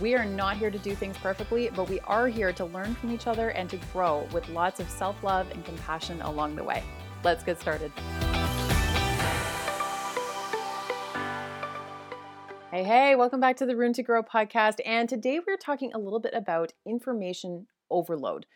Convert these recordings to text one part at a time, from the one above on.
We are not here to do things perfectly, but we are here to learn from each other and to grow with lots of self love and compassion along the way. Let's get started. Hey, hey, welcome back to the Room to Grow podcast. And today we're talking a little bit about information overload.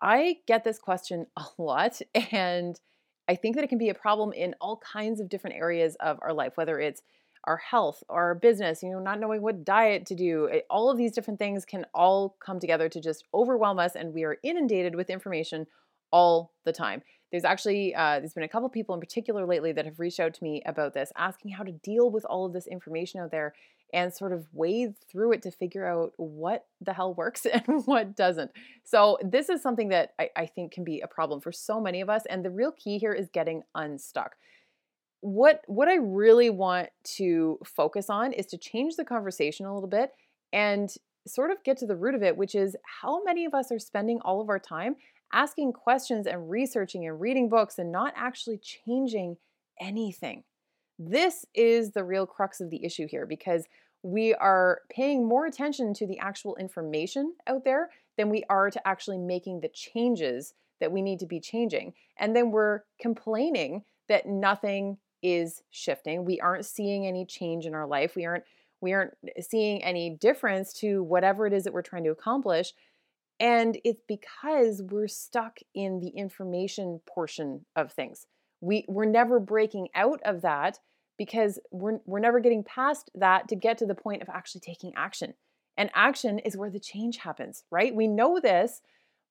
I get this question a lot, and I think that it can be a problem in all kinds of different areas of our life, whether it's our health, our business, you know, not knowing what diet to do. Eh, all of these different things can all come together to just overwhelm us, and we are inundated with information all the time. There's actually uh, there's been a couple people in particular lately that have reached out to me about this, asking how to deal with all of this information out there and sort of wade through it to figure out what the hell works and what doesn't. So this is something that I, I think can be a problem for so many of us, and the real key here is getting unstuck what what I really want to focus on is to change the conversation a little bit and sort of get to the root of it, which is how many of us are spending all of our time asking questions and researching and reading books and not actually changing anything. This is the real crux of the issue here because we are paying more attention to the actual information out there than we are to actually making the changes that we need to be changing. And then we're complaining that nothing is shifting. We aren't seeing any change in our life. We aren't we aren't eh, seeing any difference to whatever it is that we're trying to accomplish. And it's because we're stuck in the information portion of things. We we're never breaking out of that because we're we're never getting past that to get to the point of actually taking action. And action is where the change happens, right? We know this,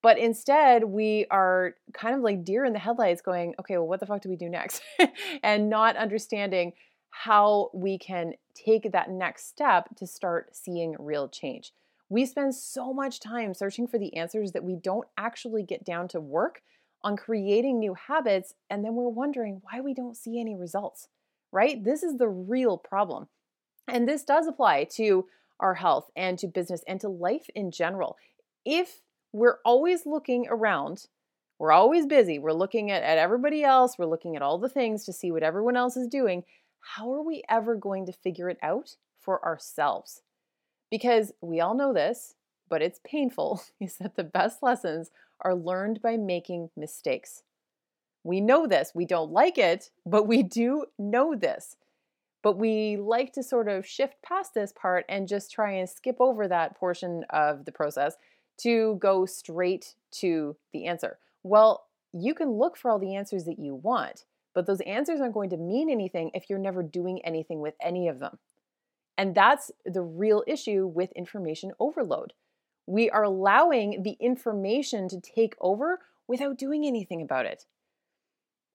but instead, we are kind of like deer in the headlights going, okay, well, what the fuck do we do next? and not understanding how we can take that next step to start seeing real change. We spend so much time searching for the answers that we don't actually get down to work on creating new habits, and then we're wondering why we don't see any results, right? This is the real problem. And this does apply to our health and to business and to life in general. If we're always looking around. We're always busy. We're looking at, at everybody else. We're looking at all the things to see what everyone else is doing. How are we ever going to figure it out for ourselves? Because we all know this, but it's painful, is that the best lessons are learned by making mistakes. We know this. We don't like it, but we do know this. But we like to sort of shift past this part and just try and skip over that portion of the process to go straight to the answer? Well, you can look for all the answers that you want, but those answers aren't going to mean anything if you're never doing anything with any of them. And that's the real issue with information overload. We are allowing the information to take over without doing anything about it.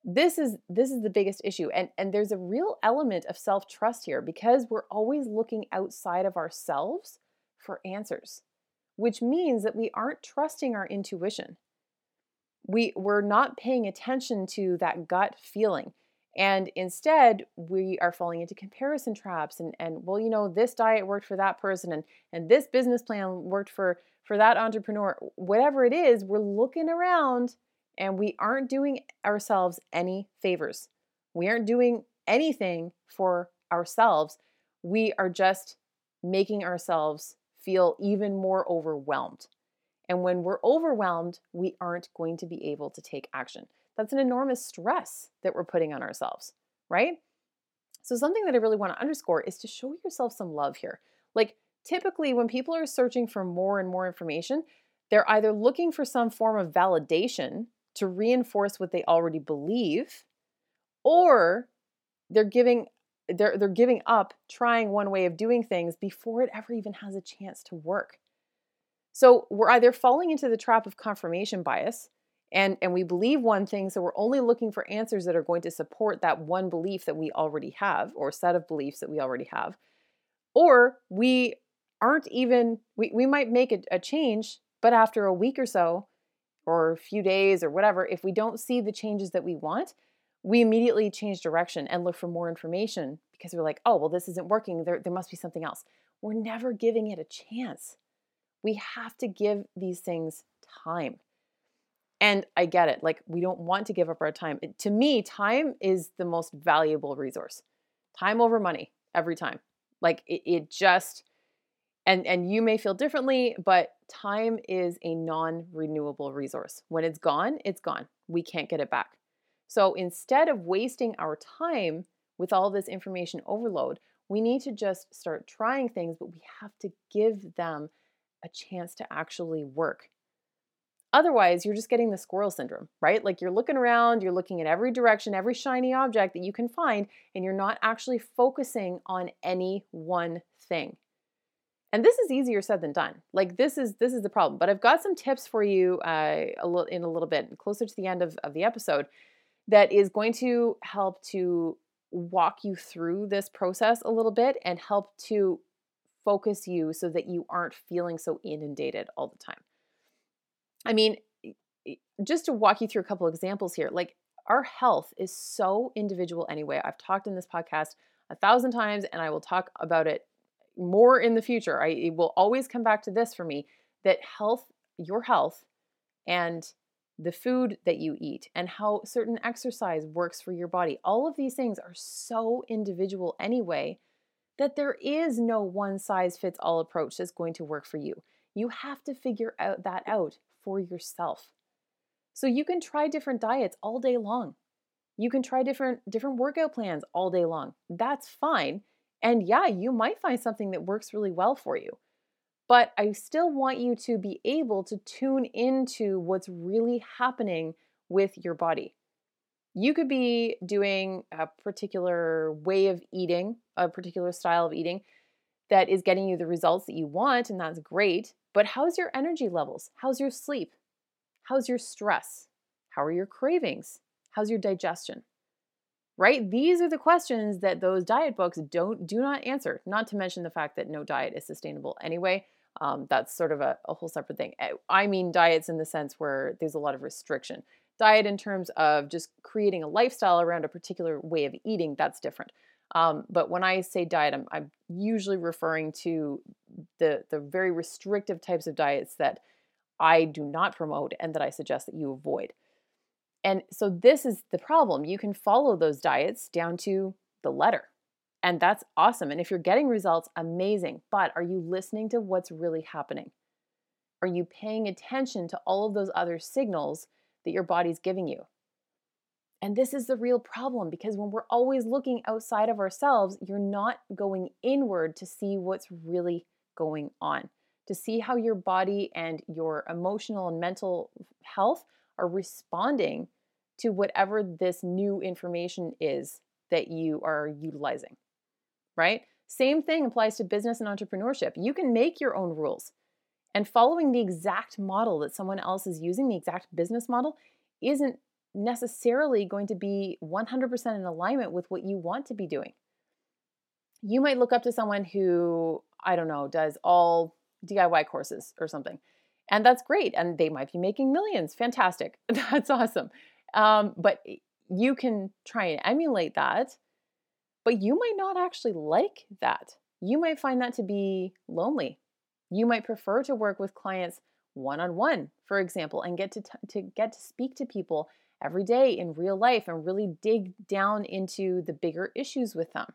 This is this is the biggest issue and and there's a real element of self-trust here because we're always looking outside of ourselves for answers which means that we aren't trusting our intuition. We, we're not paying attention to that gut feeling. And instead, we are falling into comparison traps and, and well, you know, this diet worked for that person and, and this business plan worked for, for that entrepreneur. Whatever it is, we're looking around and we aren't doing ourselves any favors. We aren't doing anything for ourselves. We are just making ourselves feel even more overwhelmed. And when we're overwhelmed, we aren't going to be able to take action. That's an enormous stress that we're putting on ourselves, right? So, something that I really want to underscore is to show yourself some love here. Like, typically, when people are searching for more and more information, they're either looking for some form of validation to reinforce what they already believe, or they're giving they're they're giving up trying one way of doing things before it ever even has a chance to work. So we're either falling into the trap of confirmation bias and and we believe one thing so we're only looking for answers that are going to support that one belief that we already have or set of beliefs that we already have. Or we aren't even we, we might make a, a change but after a week or so or a few days or whatever, if we don't see the changes that we want, we immediately change direction and look for more information because we're like, oh, well, this isn't working. There, there must be something else. We're never giving it a chance. We have to give these things time. And I get it. Like, we don't want to give up our time. It, to me, time is the most valuable resource. Time over money every time. Like, it, it just, and, and you may feel differently, but time is a non renewable resource. When it's gone, it's gone. We can't get it back. So instead of wasting our time with all this information overload, we need to just start trying things, but we have to give them a chance to actually work. Otherwise, you're just getting the squirrel syndrome, right? Like you're looking around, you're looking in every direction, every shiny object that you can find, and you're not actually focusing on any one thing. And this is easier said than done. Like this is this is the problem. But I've got some tips for you uh, a little in a little bit closer to the end of, of the episode that is going to help to walk you through this process a little bit and help to focus you so that you aren't feeling so inundated all the time. I mean, just to walk you through a couple examples here, like our health is so individual anyway. I've talked in this podcast a thousand times and I will talk about it more in the future. I will always come back to this for me that health, your health and the food that you eat, and how certain exercise works for your body. All of these things are so individual anyway that there is no one size fits all approach that's going to work for you. You have to figure out that out for yourself. So you can try different diets all day long. You can try different different workout plans all day long. That's fine. And yeah, you might find something that works really well for you but I still want you to be able to tune into what's really happening with your body. You could be doing a particular way of eating, a particular style of eating that is getting you the results that you want, and that's great. But how's your energy levels? How's your sleep? How's your stress? How are your cravings? How's your digestion? Right? These are the questions that those diet books don't do not answer. Not to mention the fact that no diet is sustainable anyway um, that's sort of a, a whole separate thing. Eh, I mean, diets in the sense where there's a lot of restriction. Diet in terms of just creating a lifestyle around a particular way of eating, that's different. Um, but when I say diet, I'm, I'm usually referring to the, the very restrictive types of diets that I do not promote and that I suggest that you avoid. And so this is the problem. You can follow those diets down to the letter. And that's awesome. And if you're getting results, amazing. But are you listening to what's really happening? Are you paying attention to all of those other signals that your body's giving you? And this is the real problem because when we're always looking outside of ourselves, you're not going inward to see what's really going on, to see how your body and your emotional and mental health are responding to whatever this new information is that you are utilizing right? Same thing applies to business and entrepreneurship. You can make your own rules. And following the exact model that someone else is using, the exact business model, isn't necessarily going to be 100% in alignment with what you want to be doing. You might look up to someone who, I don't know, does all DIY courses or something. And that's great. And they might be making millions. Fantastic. That's awesome. Um, but you can try and emulate that but you might not actually like that. You might find that to be lonely. You might prefer to work with clients one on one, for example, and get to, t- to get to speak to people every day in real life and really dig down into the bigger issues with them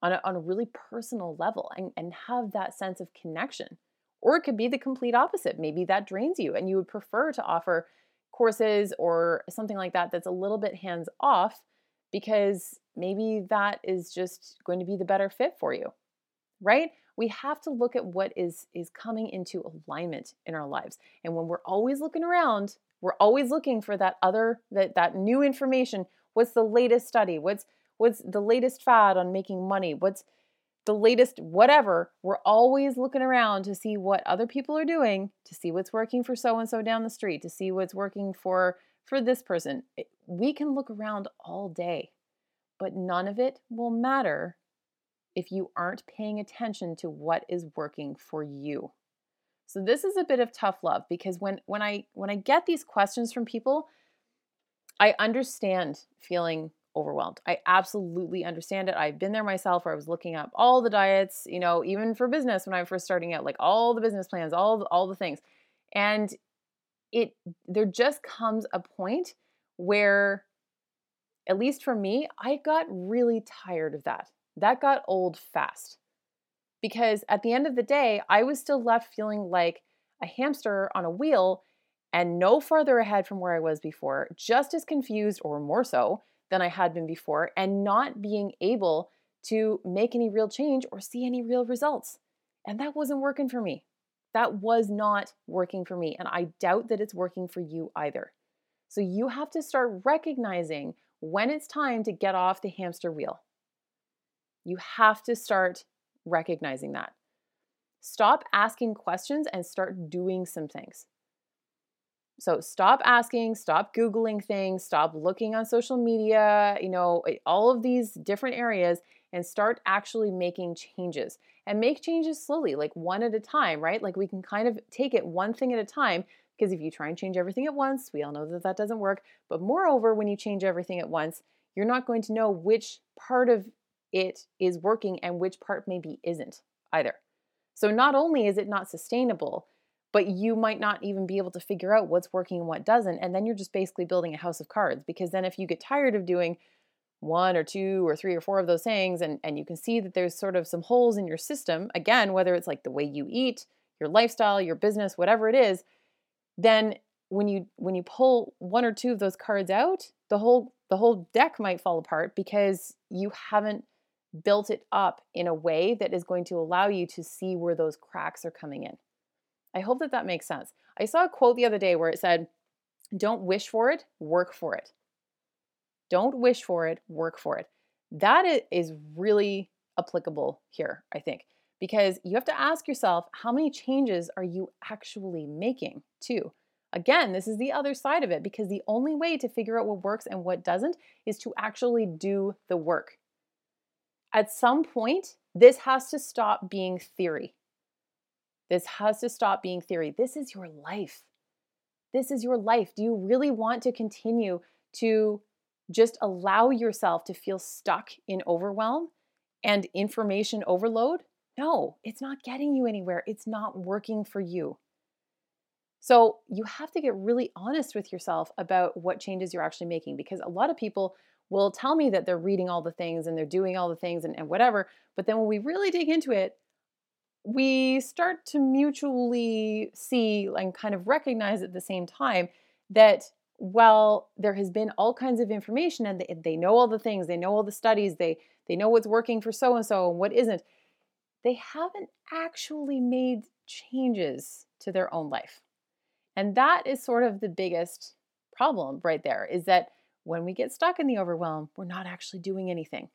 on a, on a really personal level and, and have that sense of connection. Or it could be the complete opposite. Maybe that drains you and you would prefer to offer courses or something like that that's a little bit hands off because maybe that is just going to be the better fit for you. Right? We have to look at what is is coming into alignment in our lives. And when we're always looking around, we're always looking for that other that that new information. What's the latest study? What's what's the latest fad on making money? What's the latest whatever, we're always looking around to see what other people are doing, to see what's working for so and so down the street, to see what's working for for this person. We can look around all day, but none of it will matter if you aren't paying attention to what is working for you. So this is a bit of tough love because when when I when I get these questions from people, I understand feeling overwhelmed. I absolutely understand it. I've been there myself where I was looking up all the diets, you know, even for business when I was first starting out, like all the business plans, all the, all the things. And it there just comes a point where at least for me, I got really tired of that. That got old fast. Because at the end of the day, I was still left feeling like a hamster on a wheel and no farther ahead from where I was before, just as confused or more so than I had been before, and not being able to make any real change or see any real results. And that wasn't working for me. That was not working for me. And I doubt that it's working for you either. So you have to start recognizing when it's time to get off the hamster wheel. You have to start recognizing that. Stop asking questions and start doing some things. So stop asking, stop Googling things, stop looking on social media, you know, eh, all of these different areas, and start actually making changes. And make changes slowly, like one at a time, right? Like we can kind of take it one thing at a time. Because if you try and change everything at once, we all know that that doesn't work. But moreover, when you change everything at once, you're not going to know which part of it is working and which part maybe isn't either. So not only is it not sustainable, but you might not even be able to figure out what's working and what doesn't. And then you're just basically building a house of cards because then if you get tired of doing one or two or three or four of those things and, and you can see that there's sort of some holes in your system, again, whether it's like the way you eat, your lifestyle, your business, whatever it is, then when you when you pull one or two of those cards out, the whole the whole deck might fall apart because you haven't built it up in a way that is going to allow you to see where those cracks are coming in. I hope that that makes sense. I saw a quote the other day where it said, Don't wish for it, work for it. Don't wish for it, work for it. That is really applicable here, I think, because you have to ask yourself how many changes are you actually making, too? Again, this is the other side of it because the only way to figure out what works and what doesn't is to actually do the work. At some point, this has to stop being theory. This has to stop being theory. This is your life. This is your life. Do you really want to continue to just allow yourself to feel stuck in overwhelm and information overload? No, it's not getting you anywhere. It's not working for you. So you have to get really honest with yourself about what changes you're actually making because a lot of people will tell me that they're reading all the things and they're doing all the things and, and whatever. But then when we really dig into it, we start to mutually see and kind of recognize at the same time that while there has been all kinds of information and they, they know all the things, they know all the studies, they they know what's working for so and so and what isn't, they haven't actually made changes to their own life. And that is sort of the biggest problem right there is that when we get stuck in the overwhelm, we're not actually doing anything.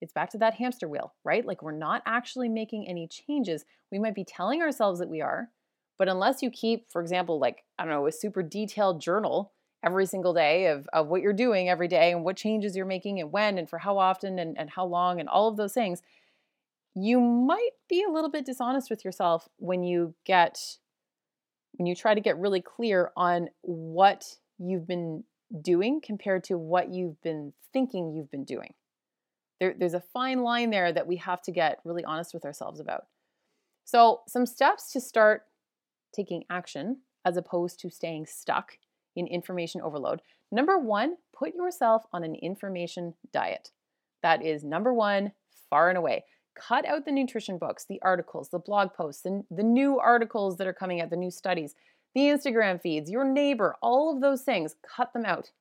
It's back to that hamster wheel, right? Like we're not actually making any changes. We might be telling ourselves that we are, but unless you keep, for example, like, I don't know, a super detailed journal every single day of, of what you're doing every day and what changes you're making and when and for how often and, and how long and all of those things, you might be a little bit dishonest with yourself when you get when you try to get really clear on what you've been doing compared to what you've been thinking you've been doing. There, there's a fine line there that we have to get really honest with ourselves about. So, some steps to start taking action as opposed to staying stuck in information overload. Number one, put yourself on an information diet. That is number one, far and away. Cut out the nutrition books, the articles, the blog posts, the, the new articles that are coming out, the new studies, the Instagram feeds, your neighbor, all of those things. Cut them out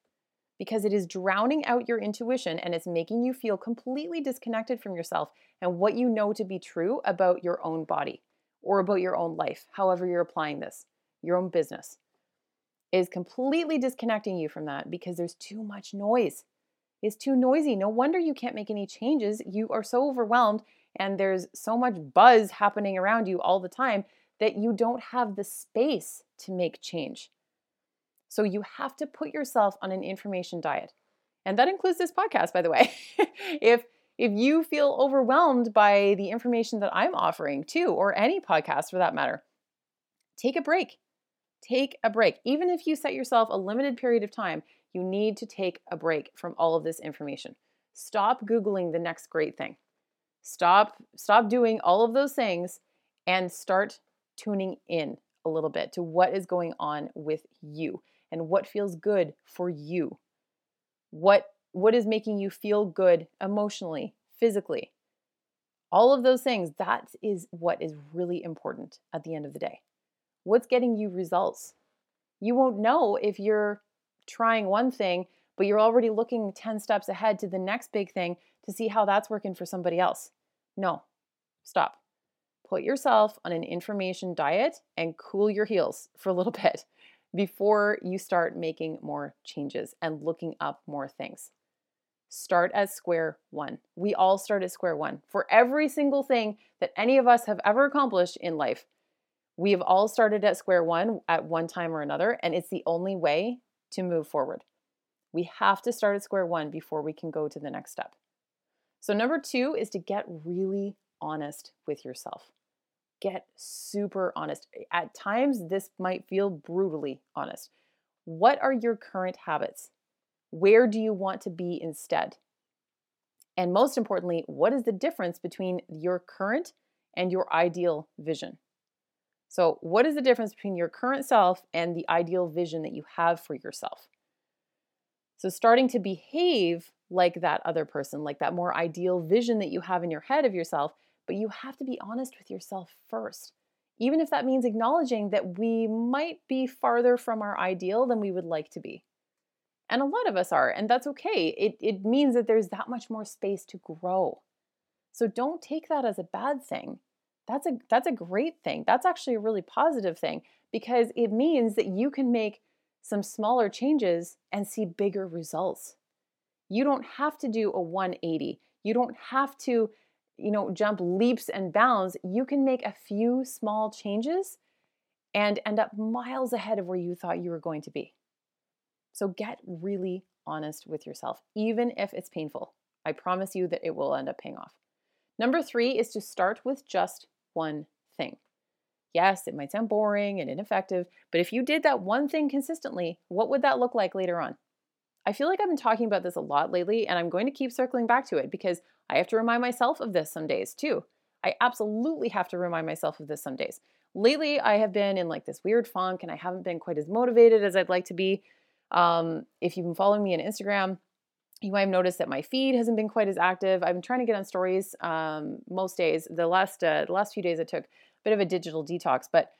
because it is drowning out your intuition and it's making you feel completely disconnected from yourself and what you know to be true about your own body or about your own life, however you're applying this, your own business, is completely disconnecting you from that because there's too much noise. It's too noisy. No wonder you can't make any changes. You are so overwhelmed and there's so much buzz happening around you all the time that you don't have the space to make change. So you have to put yourself on an information diet. And that includes this podcast, by the way. if if you feel overwhelmed by the information that I'm offering too, or any podcast for that matter, take a break. Take a break. Even if you set yourself a limited period of time, you need to take a break from all of this information. Stop googling the next great thing. Stop stop doing all of those things and start tuning in a little bit to what is going on with you and what feels good for you. What what is making you feel good emotionally, physically. All of those things, that is what is really important at the end of the day. What's getting you results? You won't know if you're trying one thing, but you're already looking 10 steps ahead to the next big thing to see how that's working for somebody else. No, stop. Put yourself on an information diet and cool your heels for a little bit before you start making more changes and looking up more things. Start at square one. We all start at square one. For every single thing that any of us have ever accomplished in life, we have all started at square one at one time or another, and it's the only way to move forward. We have to start at square one before we can go to the next step. So, number two is to get really honest with yourself. Get super honest. At times, this might feel brutally honest. What are your current habits? Where do you want to be instead? And most importantly, what is the difference between your current and your ideal vision? So, what is the difference between your current self and the ideal vision that you have for yourself? So, starting to behave like that other person, like that more ideal vision that you have in your head of yourself, but you have to be honest with yourself first. Even if that means acknowledging that we might be farther from our ideal than we would like to be. And a lot of us are, and that's okay. It, it means that there's that much more space to grow. So don't take that as a bad thing. That's a that's a great thing. That's actually a really positive thing because it means that you can make some smaller changes and see bigger results. You don't have to do a 180. You don't have to, you know, jump leaps and bounds. You can make a few small changes and end up miles ahead of where you thought you were going to be. So get really honest with yourself, even if it's painful. I promise you that it will end up paying off. Number three is to start with just one thing. Yes, it might sound boring and ineffective, but if you did that one thing consistently, what would that look like later on? I feel like I've been talking about this a lot lately, and I'm going to keep circling back to it because I have to remind myself of this some days too. I absolutely have to remind myself of this some days. Lately, I have been in like this weird funk and I haven't been quite as motivated as I'd like to be. Um, if you've been following me on Instagram, you might have noticed that my feed hasn't been quite as active. I've been trying to get on stories um, most days. The last uh, the last few days I took a bit of a digital detox, but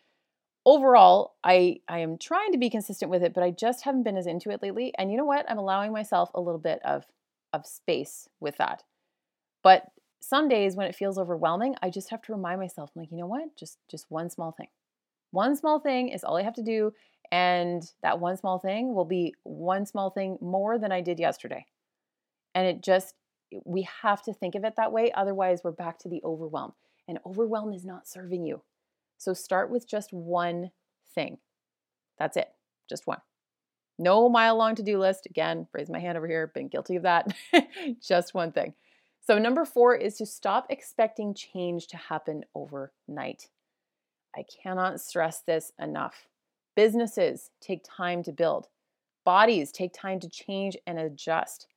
overall, I I am trying to be consistent with it, but I just haven't been as into it lately. And you know what? I'm allowing myself a little bit of of space with that. But some days when it feels overwhelming, I just have to remind myself, I'm like, you know what? Just just one small thing. One small thing is all I have to do and that one small thing will be one small thing more than I did yesterday. And it just, we have to think of it that way. Otherwise, we're back to the overwhelm. And overwhelm is not serving you. So start with just one thing. That's it, just one. No mile long to do list. Again, raise my hand over here, been guilty of that. just one thing. So, number four is to stop expecting change to happen overnight. I cannot stress this enough. Businesses take time to build, bodies take time to change and adjust.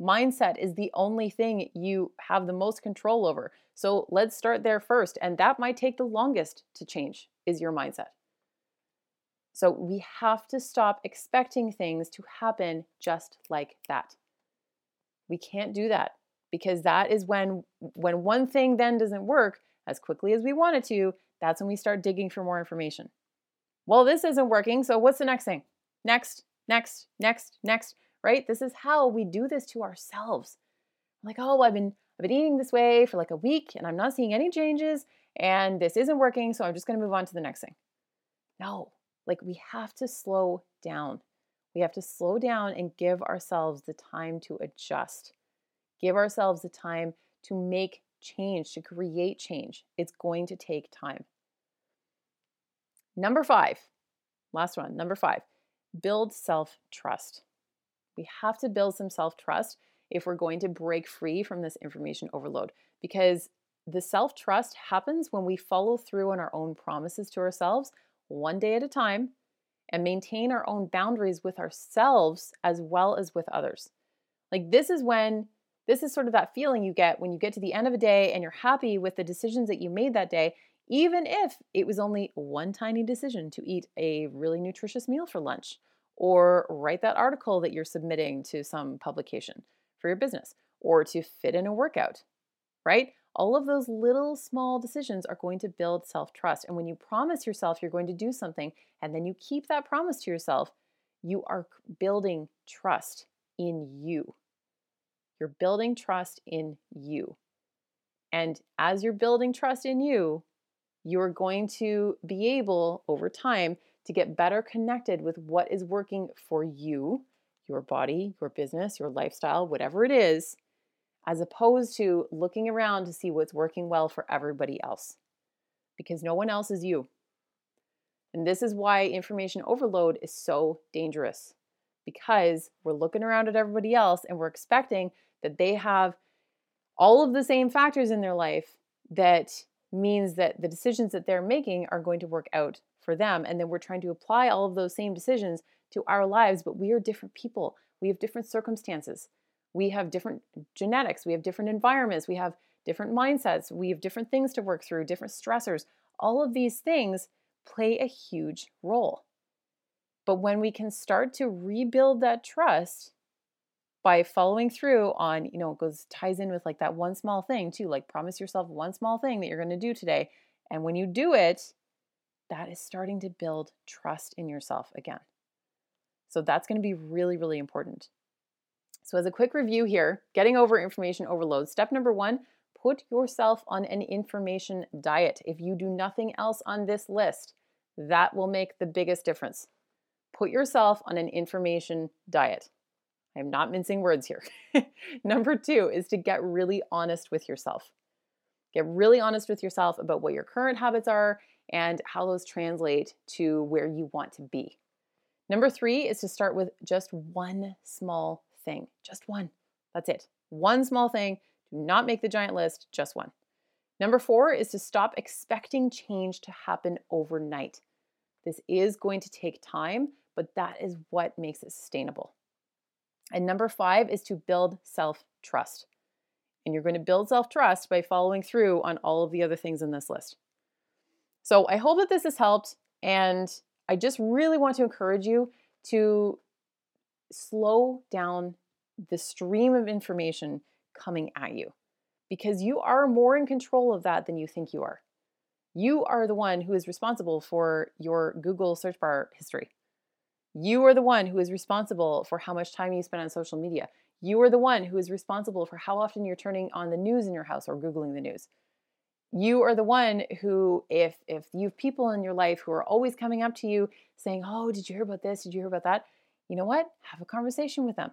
Mindset is the only thing you have the most control over. So let's start there first. And that might take the longest to change, is your mindset. So we have to stop expecting things to happen just like that. We can't do that because that is when when one thing then doesn't work as quickly as we want it to, that's when we start digging for more information well, this isn't working. So what's the next thing? Next, next, next, next, right? This is how we do this to ourselves. Like, oh, I've been I've been eating this way for like a week and I'm not seeing any changes and this isn't working, so I'm just going to move on to the next thing. No, like we have to slow down. We have to slow down and give ourselves the time to adjust. Give ourselves the time to make change, to create change. It's going to take time. Number five, last one, number five, build self trust. We have to build some self trust if we're going to break free from this information overload because the self trust happens when we follow through on our own promises to ourselves one day at a time and maintain our own boundaries with ourselves as well as with others. Like, this is when, this is sort of that feeling you get when you get to the end of a day and you're happy with the decisions that you made that day, even if it was only one tiny decision to eat a really nutritious meal for lunch or write that article that you're submitting to some publication for your business or to fit in a workout, right? All of those little small decisions are going to build self trust. And when you promise yourself you're going to do something and then you keep that promise to yourself, you are building trust in you. You're building trust in you. And as you're building trust in you, you're going to be able over time to get better connected with what is working for you, your body, your business, your lifestyle, whatever it is, as opposed to looking around to see what's working well for everybody else. Because no one else is you. And this is why information overload is so dangerous because we're looking around at everybody else and we're expecting that they have all of the same factors in their life that means that the decisions that they're making are going to work out for them. And then we're trying to apply all of those same decisions to our lives, but we are different people. We have different circumstances. We have different genetics. We have different environments. We have different mindsets. We have different things to work through, different stressors. All of these things play a huge role. But when we can start to rebuild that trust by following through on, you know, it goes ties in with like that one small thing too, like promise yourself one small thing that you're going to do today. And when you do it, that is starting to build trust in yourself again. So that's going to be really, really important. So, as a quick review here, getting over information overload. Step number one put yourself on an information diet. If you do nothing else on this list, that will make the biggest difference. Put yourself on an information diet. I'm not mincing words here. Number two is to get really honest with yourself. Get really honest with yourself about what your current habits are and how those translate to where you want to be. Number three is to start with just one small thing. Just one. That's it. One small thing. Do not make the giant list, just one. Number four is to stop expecting change to happen overnight. This is going to take time, but that is what makes it sustainable. And number five is to build self trust. And you're going to build self trust by following through on all of the other things in this list. So I hope that this has helped. And I just really want to encourage you to slow down the stream of information coming at you because you are more in control of that than you think you are. You are the one who is responsible for your Google search bar history. You are the one who is responsible for how much time you spend on social media. You are the one who is responsible for how often you're turning on the news in your house or Googling the news. You are the one who, if if you have people in your life who are always coming up to you saying, Oh, did you hear about this? Did you hear about that? You know what? Have a conversation with them.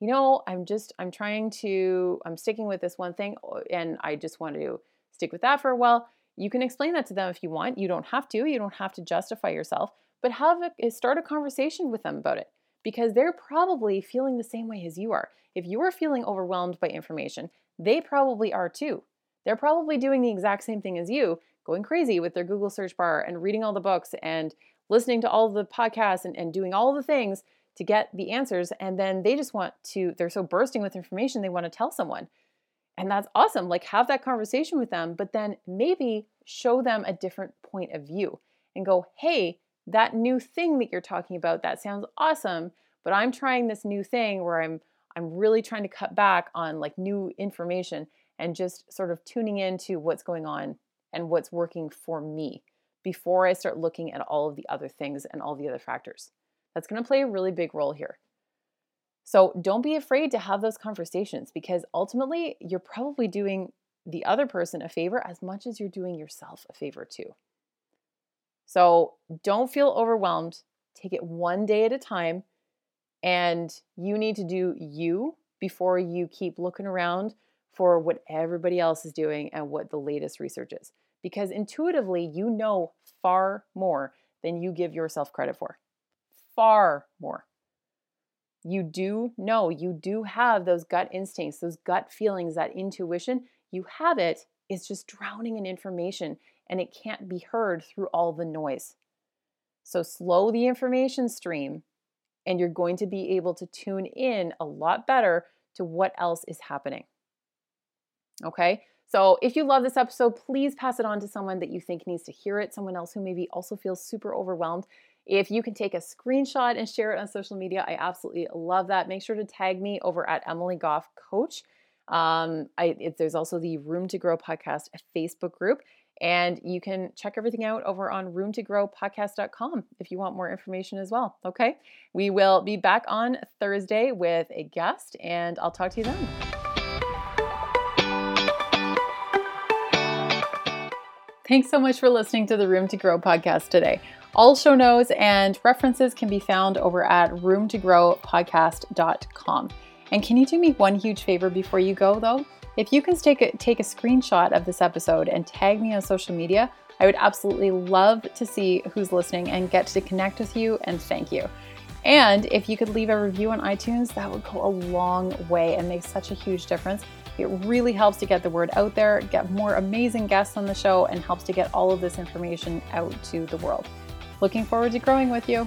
You know, I'm just, I'm trying to, I'm sticking with this one thing and I just want to stick with that for a while. You can explain that to them if you want. You don't have to. You don't have to justify yourself, but have a, eh, start a conversation with them about it because they're probably feeling the same way as you are. If you are feeling overwhelmed by information, they probably are too. They're probably doing the exact same thing as you, going crazy with their Google search bar and reading all the books and listening to all the podcasts and, and doing all the things to get the answers. And then they just want to, they're so bursting with information, they want to tell someone. And that's awesome. Like, have that conversation with them, but then maybe show them a different point of view and go, hey, that new thing that you're talking about, that sounds awesome, but I'm trying this new thing where I'm I'm really trying to cut back on like new information and just sort of tuning into what's going on and what's working for me before I start looking at all of the other things and all the other factors. That's going to play a really big role here. So don't be afraid to have those conversations because ultimately you're probably doing the other person a favor as much as you're doing yourself a favor too. So don't feel overwhelmed. Take it one day at a time. And you need to do you before you keep looking around for what everybody else is doing and what the latest research is. Because intuitively, you know far more than you give yourself credit for. Far more. You do know, you do have those gut instincts, those gut feelings, that intuition. You have it, it's just drowning in information and it can't be heard through all the noise. So slow the information stream, and you're going to be able to tune in a lot better to what else is happening. Okay, so if you love this episode, please pass it on to someone that you think needs to hear it, someone else who maybe also feels super overwhelmed. If you can take a screenshot and share it on social media, I absolutely love that. Make sure to tag me over at Emily Goff Coach. Um, I, it, there's also the Room to Grow podcast Facebook group, and you can check everything out over on roomtogrowpodcast.com if you want more information as well. Okay, we will be back on Thursday with a guest, and I'll talk to you then. Thanks so much for listening to the Room to Grow podcast today. All show notes and references can be found over at roomtogrowpodcast.com. And can you do me one huge favor before you go, though? If you can take a, take a screenshot of this episode and tag me on social media, I would absolutely love to see who's listening and get to connect with you and thank you. And if you could leave a review on iTunes, that would go a long way and make such a huge difference. It really helps to get the word out there, get more amazing guests on the show, and helps to get all of this information out to the world. Looking forward to growing with you.